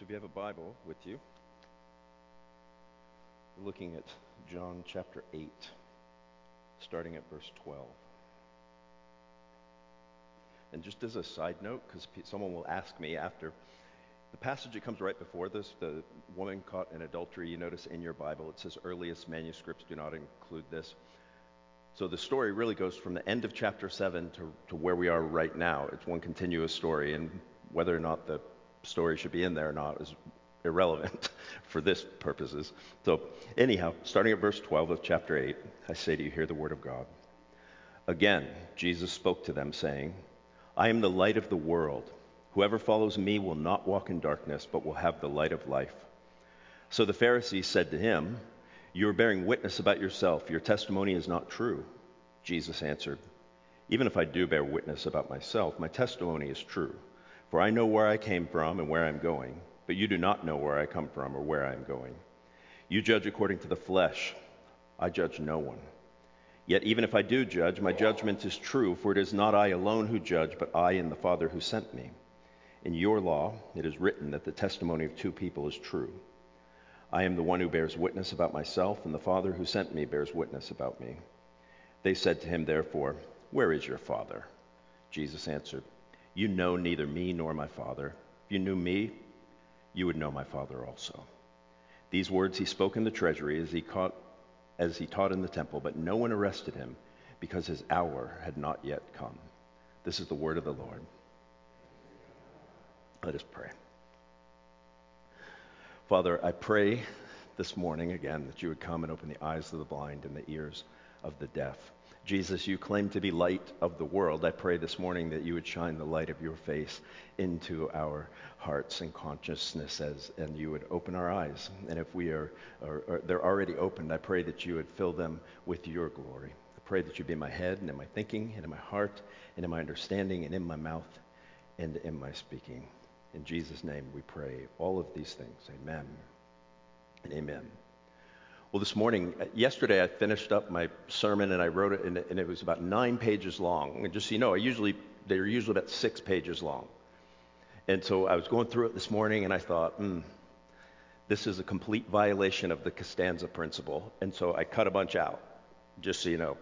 So if you have a Bible with you, we're looking at John chapter 8, starting at verse 12. And just as a side note, because someone will ask me after, the passage that comes right before this, the woman caught in adultery, you notice in your Bible, it says earliest manuscripts do not include this. So the story really goes from the end of chapter 7 to, to where we are right now. It's one continuous story, and whether or not the story should be in there or not is irrelevant for this purposes. So, anyhow, starting at verse 12 of chapter 8, I say to you, hear the word of God. Again, Jesus spoke to them, saying, I am the light of the world. Whoever follows me will not walk in darkness, but will have the light of life. So the Pharisees said to him, You are bearing witness about yourself. Your testimony is not true. Jesus answered, Even if I do bear witness about myself, my testimony is true. For I know where I came from and where I'm going, but you do not know where I come from or where I am going. You judge according to the flesh. I judge no one. Yet even if I do judge, my judgment is true, for it is not I alone who judge, but I and the Father who sent me. In your law, it is written that the testimony of two people is true. I am the one who bears witness about myself, and the Father who sent me bears witness about me. They said to him, therefore, Where is your Father? Jesus answered, You know neither me nor my Father. If you knew me, you would know my Father also. These words he spoke in the treasury as he, caught, as he taught in the temple, but no one arrested him because his hour had not yet come. This is the word of the Lord. Let us pray. Father, I pray this morning again that you would come and open the eyes of the blind and the ears of the deaf. Jesus, you claim to be light of the world. I pray this morning that you would shine the light of your face into our hearts and consciousness as, and you would open our eyes. And if we are, are, they're already opened, I pray that you would fill them with your glory. I pray that you be in my head and in my thinking and in my heart and in my understanding and in my mouth and in my speaking. In Jesus' name we pray all of these things. Amen and amen. Well, this morning, uh, yesterday I finished up my sermon and I wrote it, and it, was about nine pages long. And just so you know, I usually they're usually about six pages long. And so I was going through it this morning, and I thought, hmm, this is a complete violation of the Costanza principle. And so I cut a bunch out, just so you know.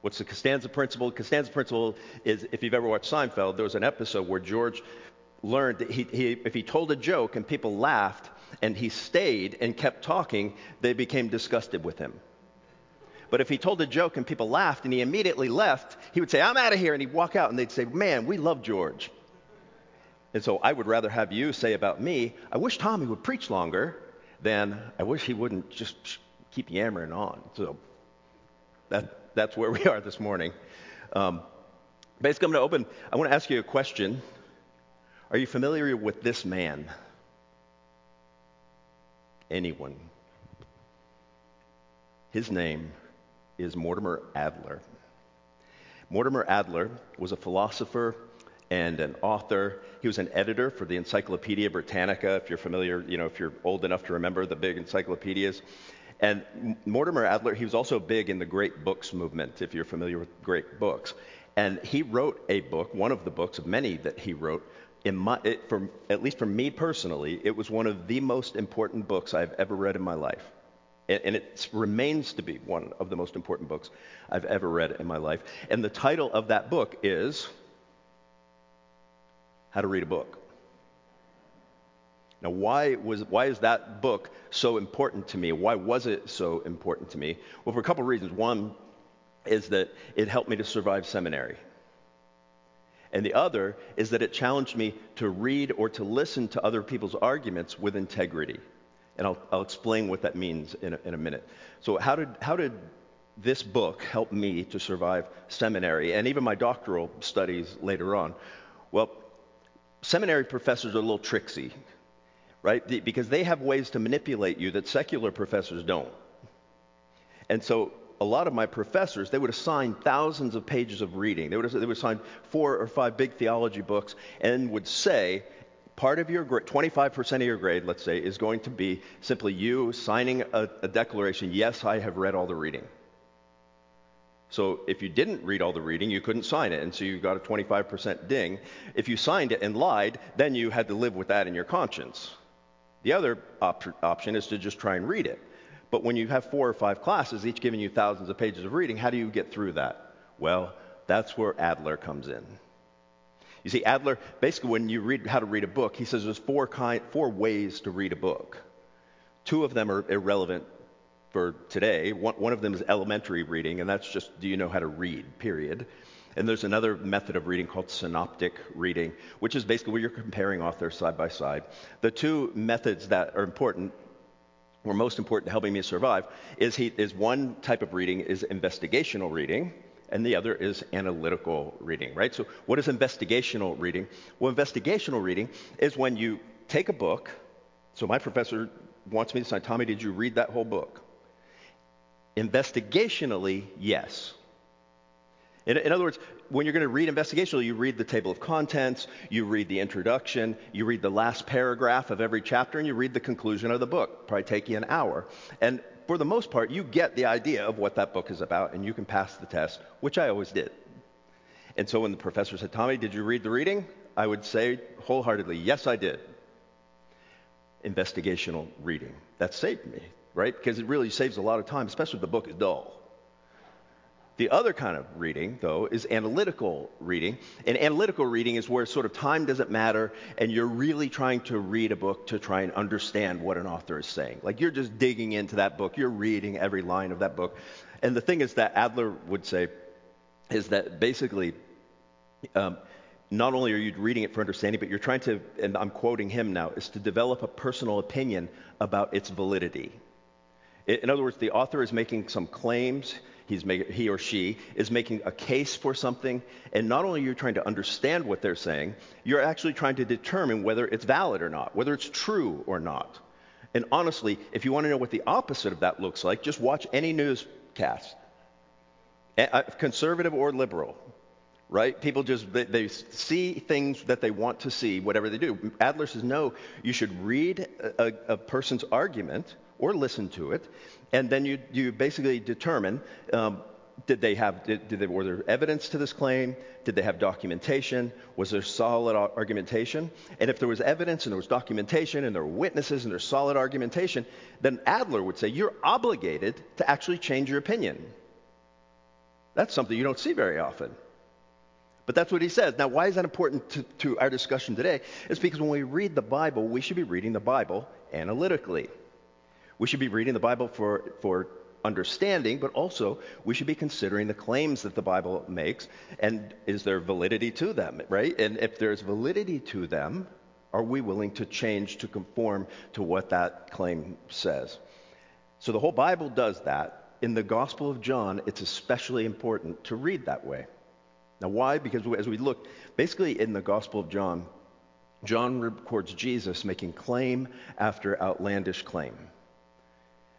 What's the Costanza principle? Costanza principle is, if you've ever watched Seinfeld, there was an episode where George learned that he, he, if he told a joke and people laughed and he stayed and kept talking, they became disgusted with him. But if he told a joke and people laughed and he immediately left, he would say, I'm out of here. And he'd walk out and they'd say, Man, we love George. And so I would rather have you say about me, I wish Tommy would preach longer than I wish he wouldn't just keep yammering on. So that, that's where we are this morning. Um, basically, I'm going to open, I want to ask you a question are you familiar with this man? Anyone? His name is Mortimer Adler. Mortimer Adler was a philosopher and an author. He was an editor for the Encyclopedia Britannica, if you're familiar, you know, if you're old enough to remember the big encyclopedias. And Mortimer Adler, he was also big in the great books movement, if you're familiar with great books. And he wrote a book, one of the books of many that he wrote, my, it, for, at least for me personally, it was one of the most important books I've ever read in my life. And, and it remains to be one of the most important books I've ever read in my life. And the title of that book is How to Read a Book. Now, why, was, why is that book so important to me? Why was it so important to me? Well, for a couple of reasons. One is that it helped me to survive seminary. And the other is that it challenged me to read or to listen to other people's arguments with integrity. And I'll, I'll explain what that means in a, in a minute. So, how did, how did this book help me to survive seminary and even my doctoral studies later on? Well, seminary professors are a little tricksy, right? Because they have ways to manipulate you that secular professors don't. And so a lot of my professors, they would assign thousands of pages of reading. They would, they would assign four or five big theology books and would say, part of your grade, 25% of your grade, let's say, is going to be simply you signing a, a declaration, yes, I have read all the reading. So if you didn't read all the reading, you couldn't sign it, and so you got a 25% ding. If you signed it and lied, then you had to live with that in your conscience. The other op- option is to just try and read it. But when you have four or five classes, each giving you thousands of pages of reading, how do you get through that? Well, that's where Adler comes in. You see, Adler, basically, when you read how to read a book, he says there's four, kind, four ways to read a book. Two of them are irrelevant for today. One, one of them is elementary reading, and that's just do you know how to read, period. And there's another method of reading called synoptic reading, which is basically where you're comparing authors side by side. The two methods that are important, or most important to helping me survive, is, he, is one type of reading is investigational reading, and the other is analytical reading, right? So, what is investigational reading? Well, investigational reading is when you take a book. So, my professor wants me to say, Tommy, did you read that whole book? Investigationally, yes. In, in, other words, when you're going to read investigational, you read the table of contents, you read the introduction, you read the last paragraph of every chapter, and you read the conclusion of the book. Probably take you an hour. And for the most part, you get the idea of what that book is about, and you can pass the test, which I always did. And so when the professor said, Tommy, did you read the reading? I would say wholeheartedly, yes, I did. Investigational reading. That saved me, right? Because it really saves a lot of time, especially if the book is dull. The other kind of reading, though, is analytical reading. And analytical reading is where sort of time doesn't matter and you're really trying to read a book to try and understand what an author is saying. Like you're just digging into that book, you're reading every line of that book. And the thing is that Adler would say is that basically, um, not only are you reading it for understanding, but you're trying to, and I'm quoting him now, is to develop a personal opinion about its validity. In other words, the author is making some claims he's make, he or she is making a case for something, and not only are you trying to understand what they're saying, you're actually trying to determine whether it's valid or not, whether it's true or not. And honestly, if you want to know what the opposite of that looks like, just watch any newscast, conservative or liberal. Right? People just they, they see things that they want to see, whatever they do. Adler says no. You should read a, a person's argument or listen to it, and then you, you basically determine um, did they have did, did they, were there evidence to this claim did they have documentation was there solid argumentation and if there was evidence and there was documentation and there were witnesses and there's solid argumentation then adler would say you're obligated to actually change your opinion that's something you don't see very often but that's what he says. Now, why is that important to, to our discussion today? It's because when we read the Bible, we should be reading the Bible analytically. We should be reading the Bible for, for understanding, but also we should be considering the claims that the Bible makes and is there validity to them, right? And if there's validity to them, are we willing to change to conform to what that claim says? So the whole Bible does that. In the Gospel of John, it's especially important to read that way. Now, why? Because as we look, basically in the Gospel of John, John records Jesus making claim after outlandish claim.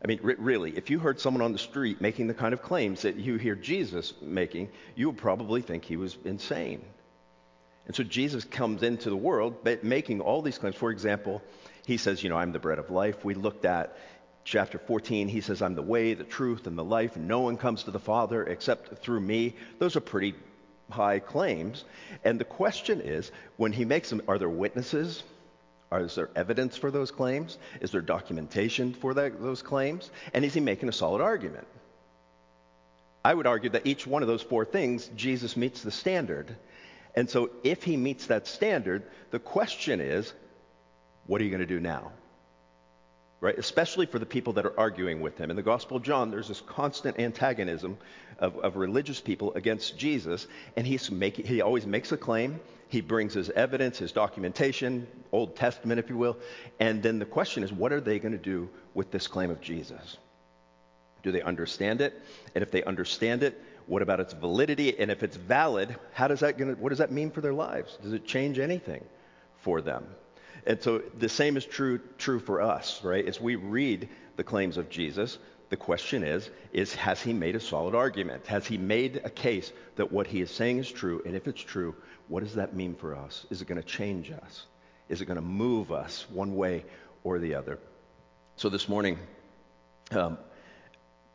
I mean, really, if you heard someone on the street making the kind of claims that you hear Jesus making, you would probably think he was insane. And so Jesus comes into the world making all these claims. For example, he says, You know, I'm the bread of life. We looked at chapter 14. He says, I'm the way, the truth, and the life. No one comes to the Father except through me. Those are pretty high claims. And the question is, when he makes them, are there witnesses? Is there evidence for those claims? Is there documentation for that, those claims? And is he making a solid argument? I would argue that each one of those four things, Jesus meets the standard. And so if he meets that standard, the question is, what are you going to do now? Right? Especially for the people that are arguing with him. In the Gospel of John, there's this constant antagonism of, of religious people against Jesus, and he's make, he always makes a claim. He brings his evidence, his documentation, Old Testament, if you will, and then the question is, what are they going to do with this claim of Jesus? Do they understand it? And if they understand it, what about its validity? And if it's valid, how does that gonna, what does that mean for their lives? Does it change anything for them? And so the same is true true for us, right? As we read the claims of Jesus, the question is, is has he made a solid argument? Has he made a case that what he is saying is true? And if it's true, what does that mean for us? Is it going to change us? Is it going to move us one way or the other? So this morning, um,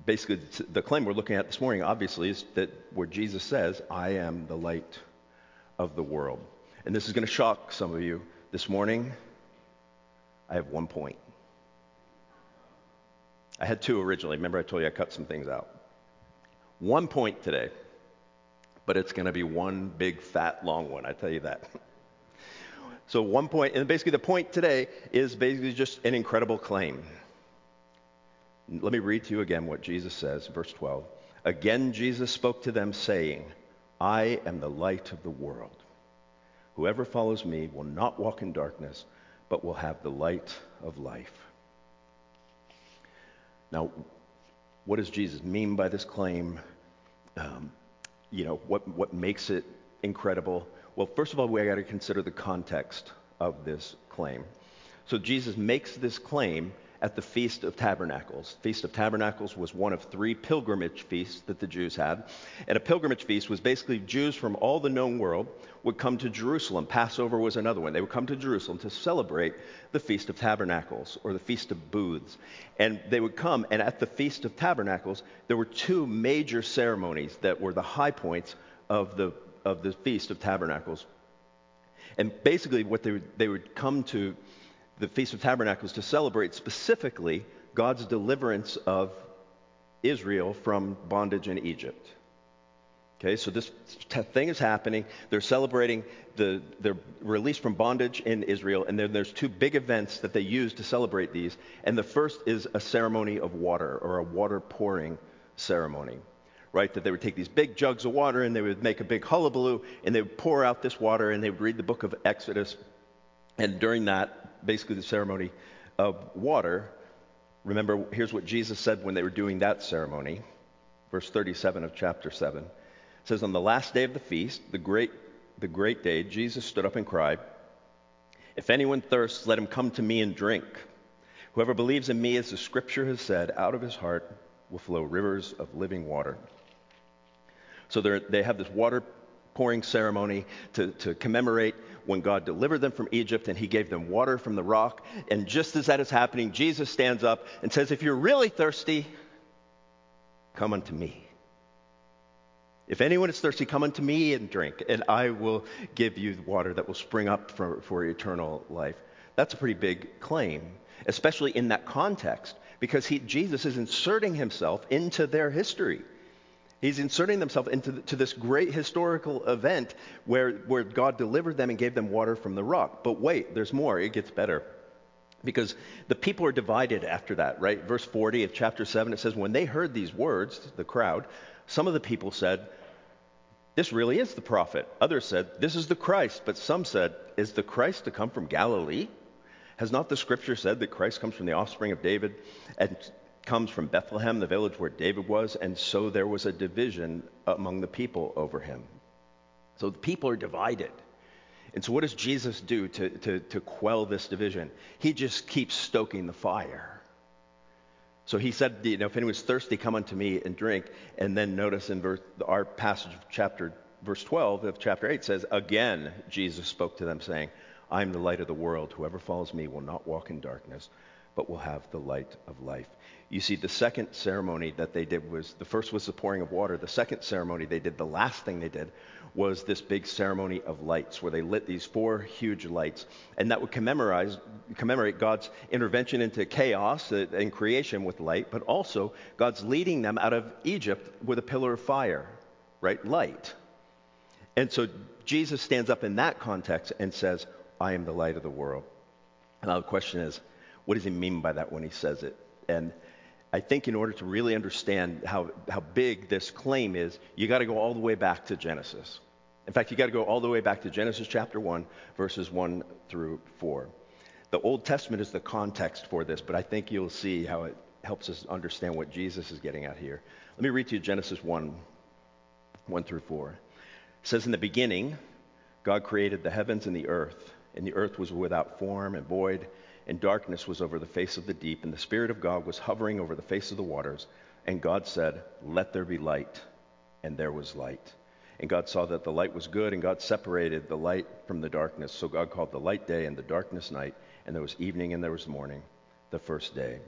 basically, the claim we're looking at this morning, obviously, is that where Jesus says, I am the light of the world. And this is going to shock some of you. This morning, I have one point. I had two originally. Remember, I told you I cut some things out. One point today, but it's going to be one big, fat, long one, I tell you that. So, one point, and basically the point today is basically just an incredible claim. Let me read to you again what Jesus says, verse 12. Again, Jesus spoke to them, saying, I am the light of the world. Whoever follows me will not walk in darkness, but will have the light of life. Now, what does Jesus mean by this claim? Um, you know, what, what makes it incredible? Well, first of all, we got to consider the context of this claim. So Jesus makes this claim at the Feast of Tabernacles. Feast of Tabernacles was one of three pilgrimage feasts that the Jews had. And a pilgrimage feast was basically Jews from all the known world would come to Jerusalem. Passover was another one. They would come to Jerusalem to celebrate the Feast of Tabernacles or the Feast of Booths. And they would come, and at the Feast of Tabernacles, there were two major ceremonies that were the high points of the, of the Feast of Tabernacles. And basically, what they would, they would come to the Feast of Tabernacles to celebrate specifically God's deliverance of Israel from bondage in Egypt. Okay, so this thing is happening. They're celebrating the, their release from bondage in Israel, and then there's two big events that they use to celebrate these. And the first is a ceremony of water, or a water pouring ceremony, right? That they would take these big jugs of water and they would make a big hullabaloo, and they would pour out this water, and they would read the book of Exodus. And during that, basically the ceremony of water. Remember, here's what Jesus said when they were doing that ceremony. Verse 37 of chapter 7 it says, On the last day of the feast, the great, the great day, Jesus stood up and cried, If anyone thirsts, let him come to me and drink. Whoever believes in me, as the scripture has said, out of his heart will flow rivers of living water. So they have this water pouring ceremony to, to commemorate when God delivered them from Egypt and he gave them water from the rock. And just as that is happening, Jesus stands up and says, If you're really thirsty, come unto me. If anyone is thirsty, come unto me and drink, and I will give you water that will spring up for, for eternal life. That's a pretty big claim, especially in that context, because he, Jesus is inserting himself into their history. He's inserting himself into the, this great historical event where, where God delivered them and gave them water from the rock. But wait, there's more. It gets better. Because the people are divided after that, right? Verse 40 of chapter 7, it says, When they heard these words, the crowd, some of the people said, This really is the prophet. Others said, This is the Christ. But some said, Is the Christ to come from Galilee? Has not the scripture said that Christ comes from the offspring of David? And comes from Bethlehem, the village where David was, and so there was a division among the people over him. So the people are divided. And so, what does Jesus do to, to, to quell this division? He just keeps stoking the fire. So he said, you know, if anyone's thirsty, come unto me and drink. And then notice in verse, our passage of chapter, verse 12 of chapter 8 says, Again, Jesus spoke to them, saying, I am the light of the world. Whoever follows me will not walk in darkness, but will have the light of life. You see, the second ceremony that they did was the first was the pouring of water. The second ceremony they did, the last thing they did, was this big ceremony of lights where they lit these four huge lights. And that would commemorate, God's intervention into chaos and creation with light, but also God's leading them out of Egypt with a pillar of fire, right? Light. And so Jesus stands up in that context and says, I am the light of the world. Now the question is, what does he mean by that when he says it? And I think in order to really understand how, how big this claim is, you got to go all the way back to Genesis. In fact, you got to go all the way back to Genesis chapter 1, verses 1 through 4. The Old Testament is the context for this, but I think you'll see how it helps us understand what Jesus is getting at here. Let me read to you Genesis 1, 1 through 4. It says, In the beginning, God created the heavens and the earth, and the earth was without form and void and darkness was over the face of the deep, and the Spirit of God was hovering over the face of the waters. And God said, Let there be light. And there was light. And God saw that the light was good, and God separated the light from the darkness. So God called the light day and the darkness night, and there was evening and there was morning, the first day.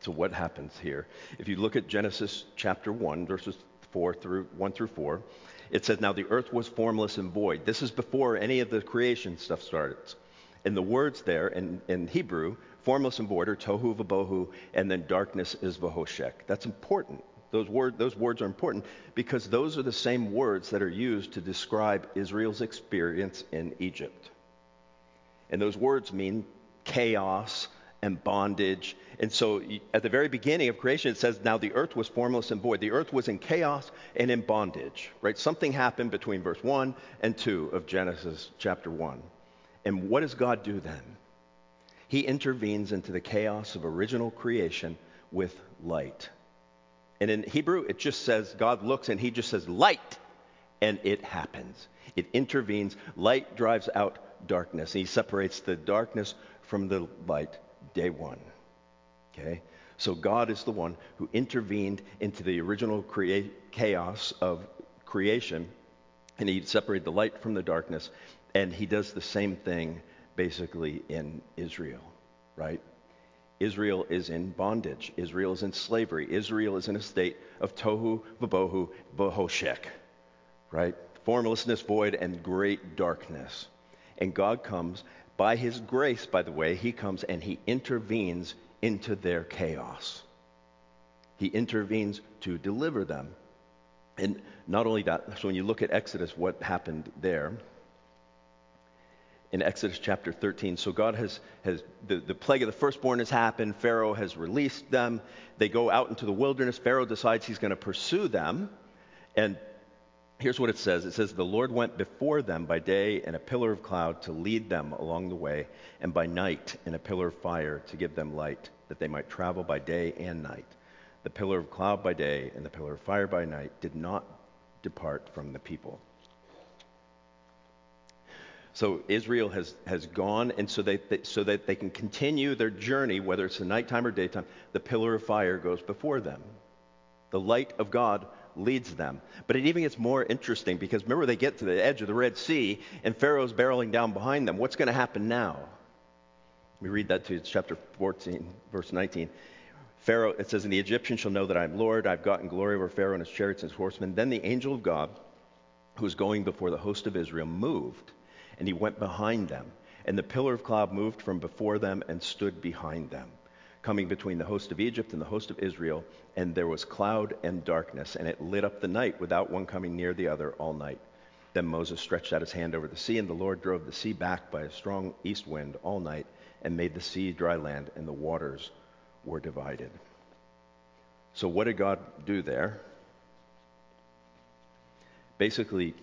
So what happens here? If you look at Genesis chapter 1, verses 4 through 1 through 4, it says, Now the earth was formless and void. This is before any of the creation stuff starts. And the words there in, in Hebrew formless and void, or tohu vabohu, and then darkness is vahoshek. That's important. Those, word, those words are important because those are the same words that are used to describe Israel's experience in Egypt. And those words mean chaos and bondage. And so at the very beginning of creation, it says, Now the earth was formless and void. The earth was in chaos and in bondage, right? Something happened between verse 1 and 2 of Genesis chapter 1. And what does God do then? He intervenes into the chaos of original creation with light. And in Hebrew, it just says, God looks and he just says, light, and it happens. It intervenes. Light drives out darkness. He separates the darkness from the light day one. Okay? So God is the one who intervened into the original crea- chaos of creation, and he separated the light from the darkness, and he does the same thing basically in Israel, right? Israel is in bondage. Israel is in slavery. Israel is in a state of tohu, vabohu, vahoshek, right? Formlessness, void, and great darkness. And God comes by his grace, by the way, he comes and he intervenes into their chaos. He intervenes to deliver them. And not only that, so when you look at Exodus, what happened there, in Exodus chapter 13. So God has, has the, the plague of the firstborn has happened. Pharaoh has released them. They go out into the wilderness. Pharaoh decides he's going to pursue them. And here's what it says it says, The Lord went before them by day in a pillar of cloud to lead them along the way, and by night in a pillar of fire to give them light, that they might travel by day and night. The pillar of cloud by day and the pillar of fire by night did not depart from the people. So Israel has, has gone, and so, they, they, so that they can continue their journey, whether it's the nighttime or daytime, the pillar of fire goes before them. The light of God leads them. But it even gets more interesting because remember, they get to the edge of the Red Sea, and Pharaoh's barreling down behind them. What's going to happen now? We read that to chapter 14, verse 19. Pharaoh, it says, And the Egyptians shall know that I am Lord. I've gotten glory over Pharaoh and his chariots and his horsemen. Then the angel of God, who was going before the host of Israel, moved and he went behind them. And the pillar of cloud moved from before them and stood behind them, coming between the host of Egypt and the host of Israel. And there was cloud and darkness, and it lit up the night without one coming near the other all night. Then Moses stretched out his hand over the sea, and the Lord drove the sea back by a strong east wind all night, and made the sea dry land, and the waters were divided. So, what did God do there? Basically,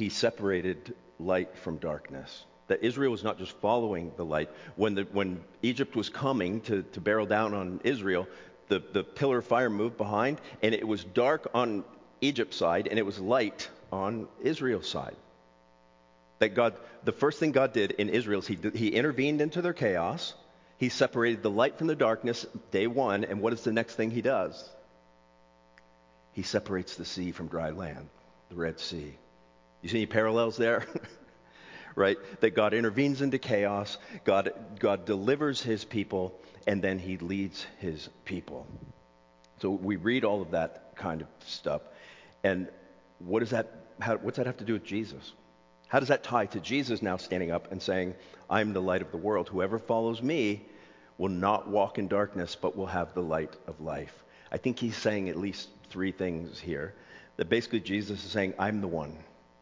he separated light from darkness. That Israel was not just following the light. When, the, when Egypt was coming to, to barrel down on Israel, the, the pillar of fire moved behind, and it was dark on Egypt's side, and it was light on Israel's side. That God, the first thing God did in Israel is he, he intervened into their chaos. He separated the light from the darkness, day one, and what is the next thing he does? He separates the sea from dry land, the Red Sea. You see any parallels there? right? That God intervenes into chaos, God, God delivers his people, and then he leads his people. So we read all of that kind of stuff. And what does that, how, what's that have to do with Jesus? How does that tie to Jesus now standing up and saying, I'm the light of the world. Whoever follows me will not walk in darkness, but will have the light of life. I think he's saying at least three things here. That basically Jesus is saying, I'm the one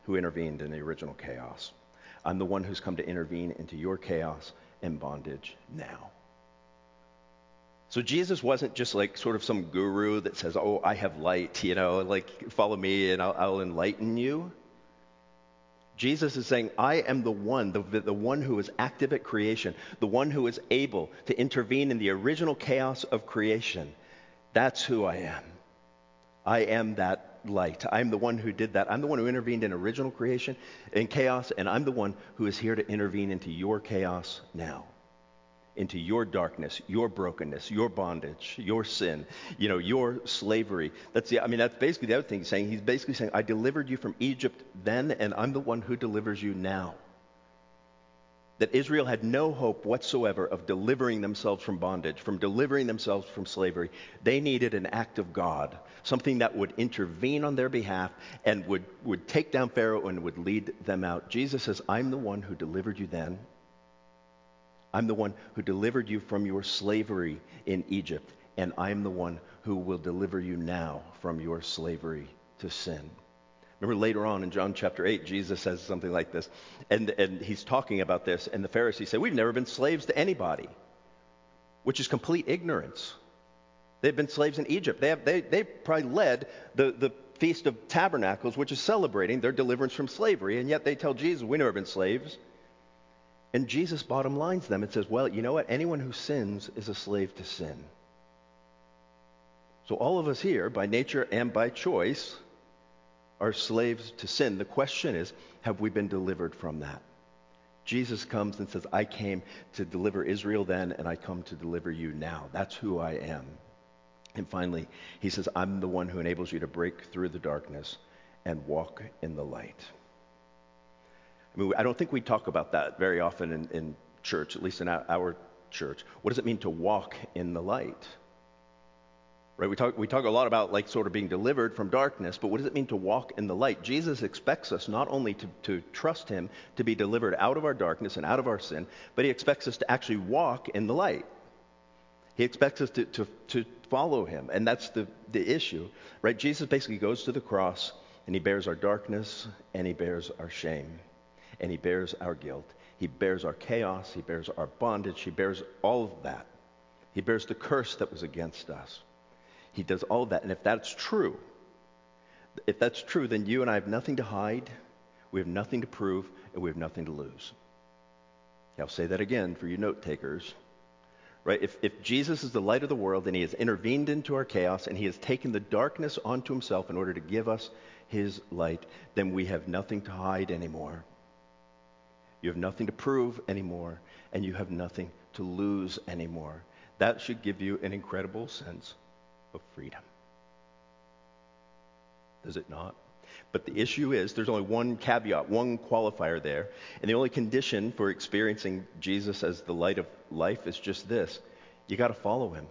who intervened in the original chaos. I'm the one who's come to intervene into your chaos and bondage now. So Jesus wasn't just like sort of some guru that says, Oh, I have light, you know, like follow me and I'll, I'll enlighten you. Jesus is saying, I am the one, the, the one who is active at creation, the one who is able to intervene in the original chaos of creation. That's who I am. I am that light. I'm the one who did that. I'm the one who intervened in original creation in chaos, and I'm the one who is here to intervene into your chaos now, into your darkness, your brokenness, your bondage, your sin, you know, your slavery. That's the, I mean, that's basically the other thing he's saying. He's basically saying, I delivered you from Egypt then, and I'm the one who delivers you now that Israel had no hope whatsoever of delivering themselves from bondage, from delivering themselves from slavery. They needed an act of God, something that would intervene on their behalf and would, would take down Pharaoh and would lead them out. Jesus says, I'm the one who delivered you then. I'm the one who delivered you from your slavery in Egypt, and I'm the one who will deliver you now from your slavery to sin. Remember later on in John chapter 8, Jesus says something like this, and, and he's talking about this, and the Pharisees say, We've never been slaves to anybody, which is complete ignorance. They've been slaves in Egypt. They, have, they, they probably led the, the Feast of Tabernacles, which is celebrating their deliverance from slavery, and yet they tell Jesus, We've never been slaves. And Jesus bottom lines them and says, Well, you know what? Anyone who sins is a slave to sin. So all of us here, by nature and by choice, are slaves to sin. The question is, have we been delivered from that? Jesus comes and says, I came to deliver Israel then, and I come to deliver you now. That's who I am. And finally, he says, I'm the one who enables you to break through the darkness and walk in the light. I mean, I don't think we talk about that very often in, in church, at least in our, our church. What does it mean to walk in the light? Right? We talk, we talk a lot about like sort of being delivered from darkness, but what does it mean to walk in the light? Jesus expects us not only to, to trust him to be delivered out of our darkness and out of our sin, but he expects us to actually walk in the light. He expects us to, to, to follow him, and that's the, the issue. Right? Jesus basically goes to the cross and he bears our darkness and he bears our shame and he bears our guilt. He bears our chaos, he bears our bondage, he bears all of that. He bears the curse that was against us. He does all that. And if that's true, if that's true, then you and I have nothing to hide, we have nothing to prove, and we have nothing to lose. I'll say that again for you note takers. Right? If, if Jesus is the light of the world and he has intervened into our chaos and he has taken the darkness onto himself in order to give us his light, then we have nothing to hide anymore. You have nothing to prove anymore, and you have nothing to lose anymore. That should give you an incredible sense of freedom. Does it not? But the issue is there's only one caveat, one qualifier there. And the only condition for experiencing Jesus as the light of life is just this you got to follow him.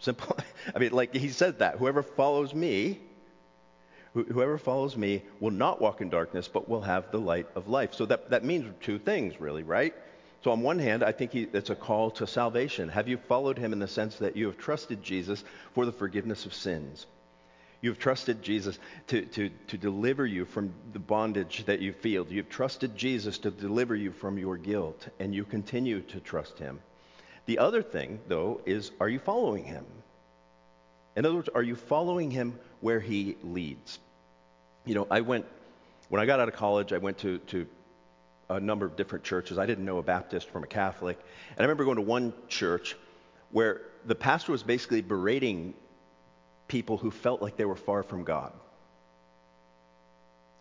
Simple. I mean, like he said that whoever follows me, whoever follows me will not walk in darkness, but will have the light of life. So that, that means two things, really, right? So, on one hand, I think he, it's a call to salvation. Have you followed him in the sense that you have trusted Jesus for the forgiveness of sins? You've trusted Jesus to, to, to deliver you from the bondage that you feel. You've trusted Jesus to deliver you from your guilt, and you continue to trust him. The other thing, though, is are you following him? In other words, are you following him where he leads? You know, I went, when I got out of college, I went to, to a number of different churches. I didn't know a Baptist from a Catholic. And I remember going to one church where the pastor was basically berating people who felt like they were far from God.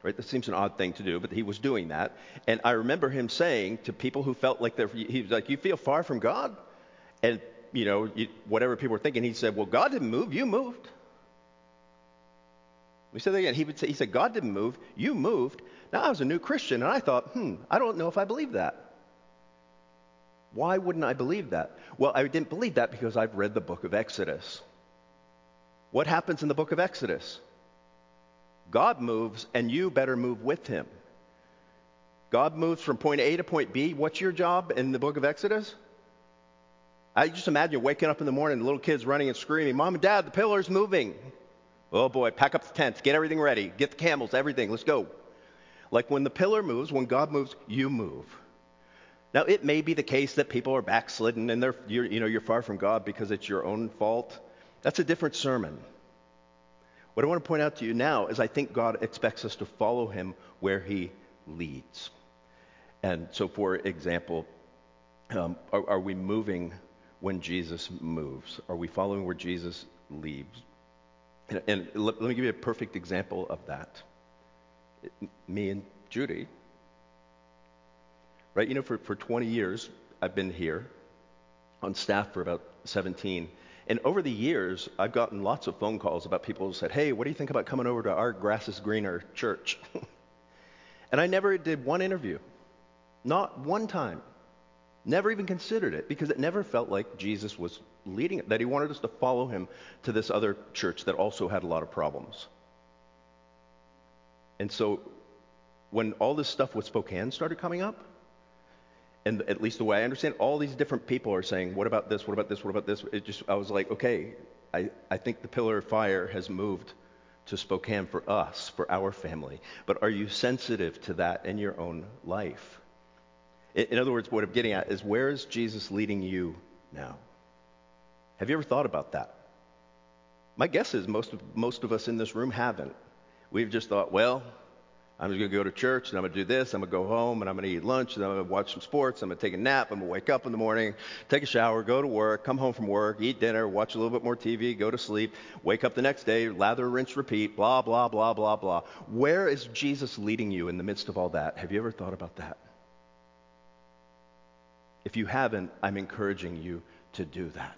Right? That seems an odd thing to do, but he was doing that. And I remember him saying to people who felt like they're, he was like, You feel far from God? And, you know, you, whatever people were thinking, he said, Well, God didn't move, you moved. We said that again. He, would say, he said, God didn't move, you moved. Now, I was a new Christian, and I thought, hmm, I don't know if I believe that. Why wouldn't I believe that? Well, I didn't believe that because I've read the book of Exodus. What happens in the book of Exodus? God moves, and you better move with him. God moves from point A to point B. What's your job in the book of Exodus? I just imagine waking up in the morning, little kids running and screaming, Mom and Dad, the pillar's moving. Oh boy, pack up the tents, get everything ready, get the camels, everything, let's go. Like when the pillar moves, when God moves, you move. Now, it may be the case that people are backslidden and they're, you're, you know, you're far from God because it's your own fault. That's a different sermon. What I want to point out to you now is I think God expects us to follow him where he leads. And so, for example, um, are, are, we moving when Jesus moves? Are we following where Jesus leads? And, and let, let me give you a perfect example of that me and Judy, right? You know, for, for 20 years, I've been here on staff for about 17. And over the years, I've gotten lots of phone calls about people who said, Hey, what do you think about coming over to our grass is greener church? and I never did one interview, not one time. Never even considered it because it never felt like Jesus was leading it, that he wanted us to follow him to this other church that also had a lot of problems. And so when all this stuff with Spokane started coming up, And at least the way I understand, all these different people are saying, "What about this? What about this? What about this?" It just I was like, okay, I, I think the pillar of fire has moved to Spokane for us, for our family. But are you sensitive to that in your own life? In, in other words, what I'm getting at is where is Jesus leading you now? Have you ever thought about that? My guess is most of, most of us in this room haven't. We've just thought, well, I'm just going to go to church and I'm going to do this. I'm going to go home and I'm going to eat lunch and I'm going to watch some sports. I'm going to take a nap. I'm going to wake up in the morning, take a shower, go to work, come home from work, eat dinner, watch a little bit more TV, go to sleep, wake up the next day, lather, rinse, repeat, blah, blah, blah, blah, blah. Where is Jesus leading you in the midst of all that? Have you ever thought about that? If you haven't, I'm encouraging you to do that.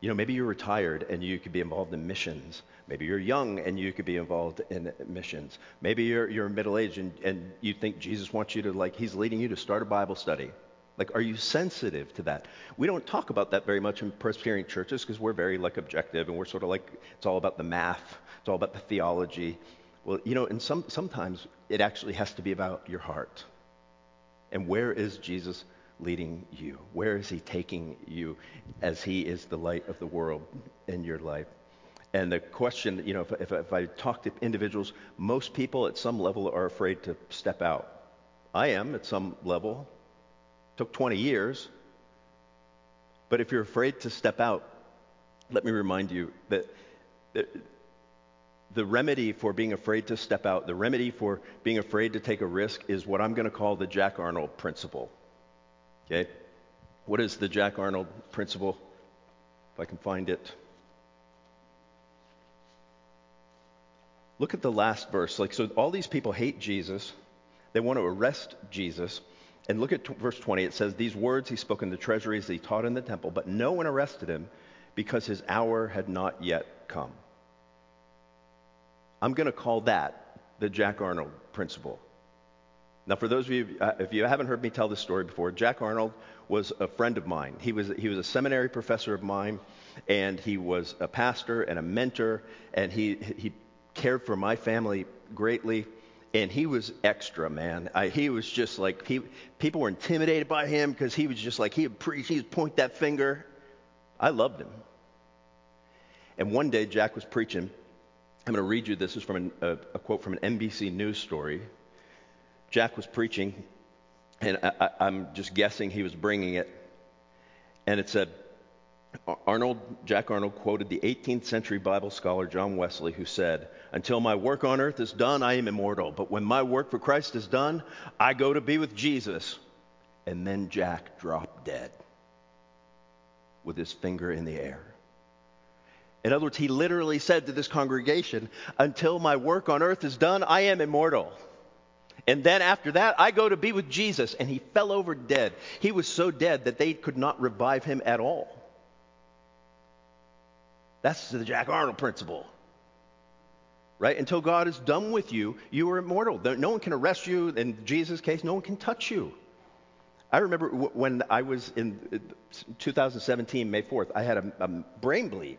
You know, maybe you're retired and you could be involved in missions. Maybe you're young and you could be involved in missions. Maybe you're, you're middle aged and, and you think Jesus wants you to, like, he's leading you to start a Bible study. Like, are you sensitive to that? We don't talk about that very much in Presbyterian churches because we're very, like, objective and we're sort of like, it's all about the math, it's all about the theology. Well, you know, and some, sometimes it actually has to be about your heart. And where is Jesus leading you? Where is he taking you as he is the light of the world in your life? And the question, you know, if, if, if I talk to individuals, most people at some level are afraid to step out. I am at some level. It took 20 years. But if you're afraid to step out, let me remind you that, that the remedy for being afraid to step out, the remedy for being afraid to take a risk is what I'm going to call the Jack Arnold principle. Okay? What is the Jack Arnold principle? If I can find it. Look at the last verse. Like, so all these people hate Jesus. They want to arrest Jesus. And look at t- verse 20. It says, These words he spoke in the treasuries, he taught in the temple, but no one arrested him because his hour had not yet come. I'm going to call that the Jack Arnold principle. Now, for those of you, uh, if you haven't heard me tell this story before, Jack Arnold was a friend of mine. He was, he was a seminary professor of mine, and he was a pastor and a mentor, and he, he cared for my family greatly. And he was extra, man. I, he was just like, he, people were intimidated by him because he was just like, he would preach, he would point that finger. I loved him. And one day, Jack was preaching. I'm going to read you this. this is from an, a, a quote from an NBC News story Jack was preaching, and I, am just guessing he was bringing it. And it said, Arnold, Jack Arnold quoted the 18th century Bible scholar John Wesley, who said, Until my work on earth is done, I am immortal. But when my work for Christ is done, I go to be with Jesus. And then Jack dropped dead with his finger in the air. In other words, he literally said to this congregation, Until my work on earth is done, I am immortal. And then after that, I go to be with Jesus. And he fell over dead. He was so dead that they could not revive him at all. That's the Jack Arnold principle. Right? Until God is done with you, you are immortal. No one can arrest you. In Jesus' case, no one can touch you. I remember when I was in uh, 2017, May 4th, I had a, a brain bleed.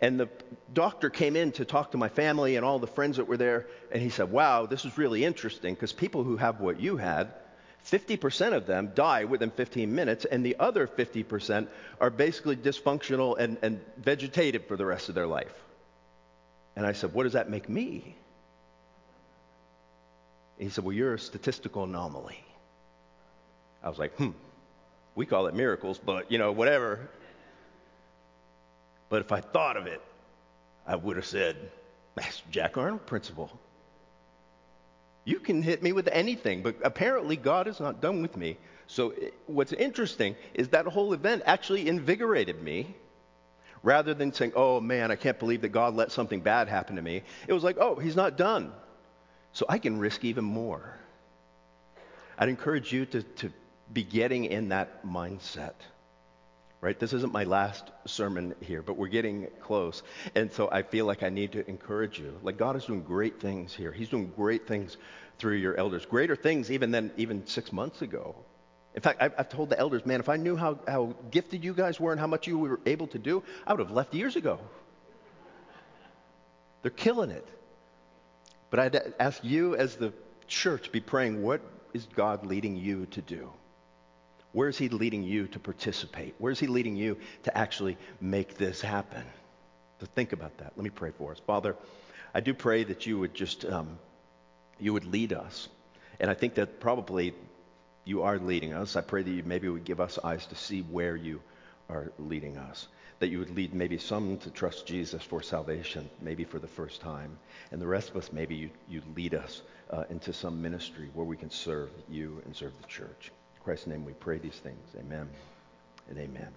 And the doctor came in to talk to my family and all the friends that were there, and he said, Wow, this is really interesting because people who have what you had, 50% of them die within 15 minutes, and the other 50% are basically dysfunctional and, and vegetative for the rest of their life. And I said, What does that make me? And he said, Well, you're a statistical anomaly. I was like, Hmm, we call it miracles, but you know, whatever. But if I thought of it, I would have said, that's Jack Arnold principle. You can hit me with anything, but apparently God is not done with me. So eh, what's interesting is that whole event actually invigorated me rather than saying, oh man, I can't believe that God let something bad happen to me. It was like, oh, he's not done. So I can risk even more. I'd encourage you to, to be getting in that mindset right? This isn't my last sermon here, but we're getting close. And so I feel like I need to encourage you. Like God is doing great things here. He's doing great things through your elders, greater things even than even six months ago. In fact, I've, told the elders, man, if I knew how, how gifted you guys were and how much you were able to do, I would have left years ago. They're killing it. But I'd ask you as the church be praying, what is God leading you to do? Where is He leading you to participate? Where is He leading you to actually make this happen? So think about that. Let me pray for us. Father, I do pray that you would just, um, you would lead us. And I think that probably you are leading us. I pray that you maybe would give us eyes to see where you are leading us. That you would lead maybe some to trust Jesus for salvation, maybe for the first time. And the rest of us, maybe you, you lead us uh, into some ministry where we can serve you and serve the church. Christ's name we pray these things. Amen and amen.